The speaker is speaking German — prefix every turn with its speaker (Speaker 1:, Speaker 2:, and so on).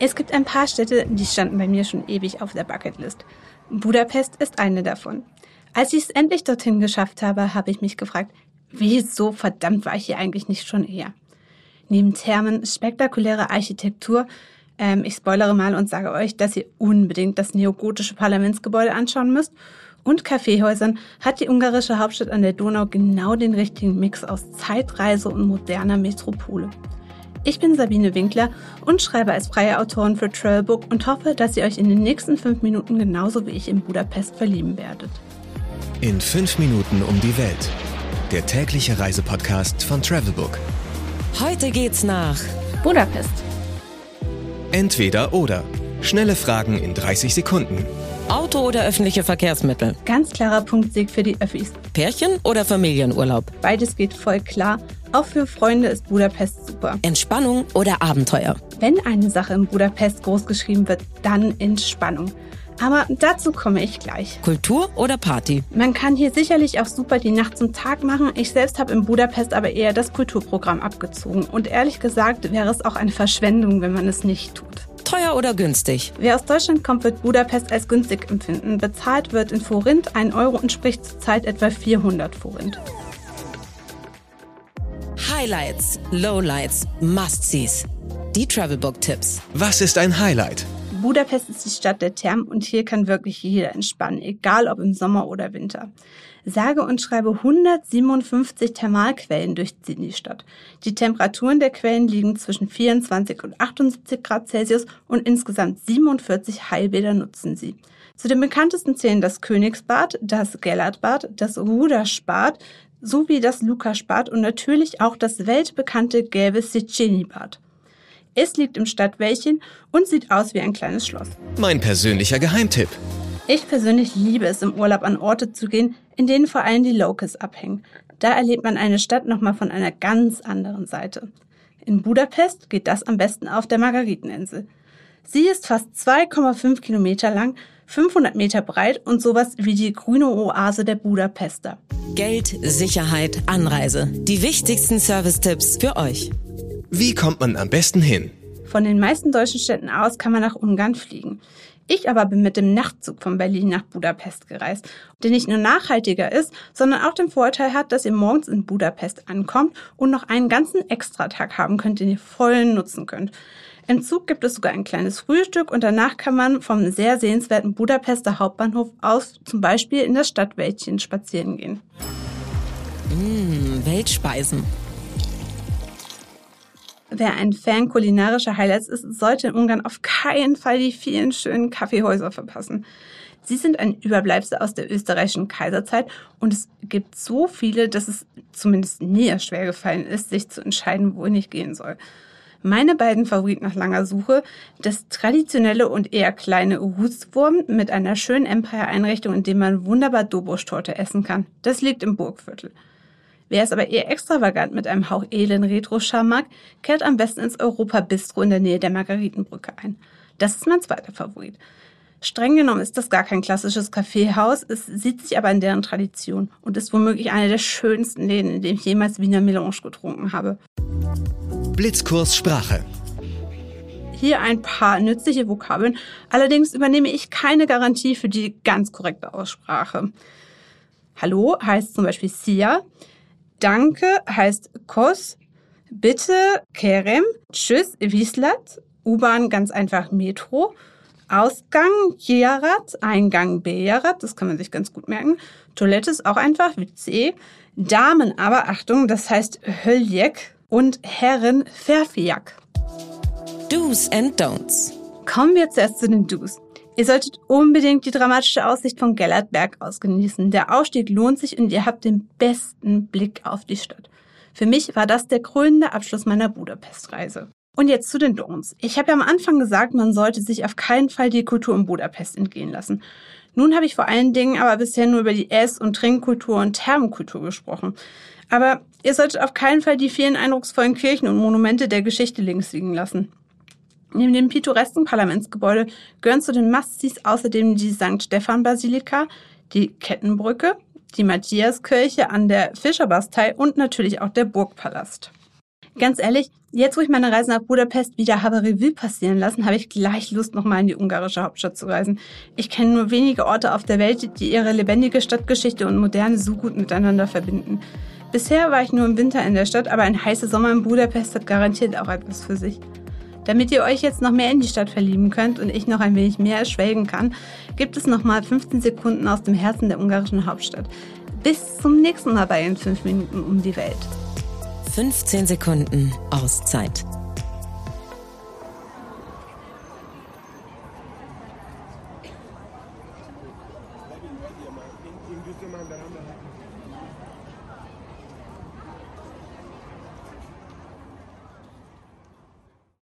Speaker 1: Es gibt ein paar Städte, die standen bei mir schon ewig auf der Bucketlist. Budapest ist eine davon. Als ich es endlich dorthin geschafft habe, habe ich mich gefragt, wieso verdammt war ich hier eigentlich nicht schon eher? Neben Thermen, spektakuläre Architektur, ähm, ich spoilere mal und sage euch, dass ihr unbedingt das neogotische Parlamentsgebäude anschauen müsst und Kaffeehäusern hat die ungarische Hauptstadt an der Donau genau den richtigen Mix aus Zeitreise und moderner Metropole. Ich bin Sabine Winkler und schreibe als freie Autorin für Travelbook und hoffe, dass ihr euch in den nächsten fünf Minuten genauso wie ich in Budapest verlieben werdet.
Speaker 2: In fünf Minuten um die Welt. Der tägliche Reisepodcast von Travelbook.
Speaker 3: Heute geht's nach
Speaker 1: Budapest.
Speaker 2: Entweder oder. Schnelle Fragen in 30 Sekunden.
Speaker 3: Auto oder öffentliche Verkehrsmittel?
Speaker 1: Ganz klarer Punktsieg für die Öffis.
Speaker 3: Pärchen oder Familienurlaub?
Speaker 1: Beides geht voll klar. Auch für Freunde ist Budapest super.
Speaker 3: Entspannung oder Abenteuer?
Speaker 1: Wenn eine Sache in Budapest großgeschrieben wird, dann Entspannung. Aber dazu komme ich gleich.
Speaker 3: Kultur oder Party?
Speaker 1: Man kann hier sicherlich auch super die Nacht zum Tag machen. Ich selbst habe in Budapest aber eher das Kulturprogramm abgezogen. Und ehrlich gesagt wäre es auch eine Verschwendung, wenn man es nicht tut.
Speaker 3: Teuer oder günstig?
Speaker 1: Wer aus Deutschland kommt, wird Budapest als günstig empfinden. Bezahlt wird in Forint 1 Euro entspricht zurzeit etwa 400 Forint.
Speaker 3: Highlights, Lowlights, Must-Sees. Die Travelbook-Tipps.
Speaker 2: Was ist ein Highlight?
Speaker 1: Budapest ist die Stadt der Thermen und hier kann wirklich jeder entspannen, egal ob im Sommer oder Winter. Sage und schreibe 157 Thermalquellen durchziehen die Stadt. Die Temperaturen der Quellen liegen zwischen 24 und 78 Grad Celsius und insgesamt 47 Heilbäder nutzen sie. Zu den bekanntesten zählen das Königsbad, das Gellertbad, das Ruderspad sowie das Lukasbad und natürlich auch das weltbekannte gelbe Siceni-Bad. Es liegt im Stadtwäldchen und sieht aus wie ein kleines Schloss.
Speaker 2: Mein persönlicher Geheimtipp.
Speaker 1: Ich persönlich liebe es, im Urlaub an Orte zu gehen, in denen vor allem die Locals abhängen. Da erlebt man eine Stadt nochmal von einer ganz anderen Seite. In Budapest geht das am besten auf der Margariteninsel. Sie ist fast 2,5 Kilometer lang, 500 Meter breit und sowas wie die grüne Oase der Budapester.
Speaker 3: Geld, Sicherheit, Anreise. Die wichtigsten Service-Tipps für euch.
Speaker 2: Wie kommt man am besten hin?
Speaker 1: Von den meisten deutschen Städten aus kann man nach Ungarn fliegen. Ich aber bin mit dem Nachtzug von Berlin nach Budapest gereist, der nicht nur nachhaltiger ist, sondern auch den Vorteil hat, dass ihr morgens in Budapest ankommt und noch einen ganzen Extratag haben könnt, den ihr voll nutzen könnt. Im Zug gibt es sogar ein kleines Frühstück und danach kann man vom sehr sehenswerten Budapester Hauptbahnhof aus zum Beispiel in das Stadtwäldchen spazieren gehen.
Speaker 3: Mmh, Weltspeisen.
Speaker 1: Wer ein Fan kulinarischer Highlights ist, sollte in Ungarn auf keinen Fall die vielen schönen Kaffeehäuser verpassen. Sie sind ein Überbleibsel aus der österreichischen Kaiserzeit und es gibt so viele, dass es zumindest mir schwer gefallen ist, sich zu entscheiden, wohin ich gehen soll. Meine beiden Favoriten nach langer Suche, das traditionelle und eher kleine Huswurm mit einer schönen Empire-Einrichtung, in dem man wunderbar Dobosch-Torte essen kann. Das liegt im Burgviertel. Wer es aber eher extravagant mit einem Hauch edlen Retro-Charme mag, kehrt am besten ins Europa-Bistro in der Nähe der Margaritenbrücke ein. Das ist mein zweiter Favorit. Streng genommen ist das gar kein klassisches Kaffeehaus, es sieht sich aber in deren Tradition und ist womöglich einer der schönsten Läden, in dem ich jemals Wiener Melange getrunken habe.
Speaker 2: Blitzkurs Sprache.
Speaker 1: Hier ein paar nützliche Vokabeln, allerdings übernehme ich keine Garantie für die ganz korrekte Aussprache. Hallo heißt zum Beispiel Sia, Danke heißt Kos, Bitte Kerem, Tschüss Wieslat, U-Bahn ganz einfach Metro, Ausgang Jiarat, Eingang Bejarat, das kann man sich ganz gut merken. Toilette ist auch einfach wie C. Damen aber, Achtung, das heißt Höljek und Herren Ferfiak.
Speaker 3: Do's and Don'ts.
Speaker 1: Kommen wir zuerst zu den Do's. Ihr solltet unbedingt die dramatische Aussicht von Gellertberg aus genießen. Der Ausstieg lohnt sich und ihr habt den besten Blick auf die Stadt. Für mich war das der krönende Abschluss meiner Budapest-Reise. Und jetzt zu den Don'ts. Ich habe ja am Anfang gesagt, man sollte sich auf keinen Fall die Kultur in Budapest entgehen lassen. Nun habe ich vor allen Dingen aber bisher nur über die Ess- und Trinkkultur und Thermenkultur gesprochen. Aber ihr solltet auf keinen Fall die vielen eindrucksvollen Kirchen und Monumente der Geschichte links liegen lassen. Neben dem pittoresken Parlamentsgebäude gehören zu den Mastis außerdem die St. Stephan-Basilika, die Kettenbrücke, die Matthiaskirche an der Fischerbastei und natürlich auch der Burgpalast. Ganz ehrlich, jetzt wo ich meine Reise nach Budapest wieder habe Revue passieren lassen, habe ich gleich Lust, nochmal in die ungarische Hauptstadt zu reisen. Ich kenne nur wenige Orte auf der Welt, die ihre lebendige Stadtgeschichte und Moderne so gut miteinander verbinden. Bisher war ich nur im Winter in der Stadt, aber ein heißer Sommer in Budapest hat garantiert auch etwas für sich. Damit ihr euch jetzt noch mehr in die Stadt verlieben könnt und ich noch ein wenig mehr schwelgen kann, gibt es nochmal 15 Sekunden aus dem Herzen der ungarischen Hauptstadt. Bis zum nächsten Mal bei in 5 Minuten um die Welt.
Speaker 3: 15 Sekunden Auszeit.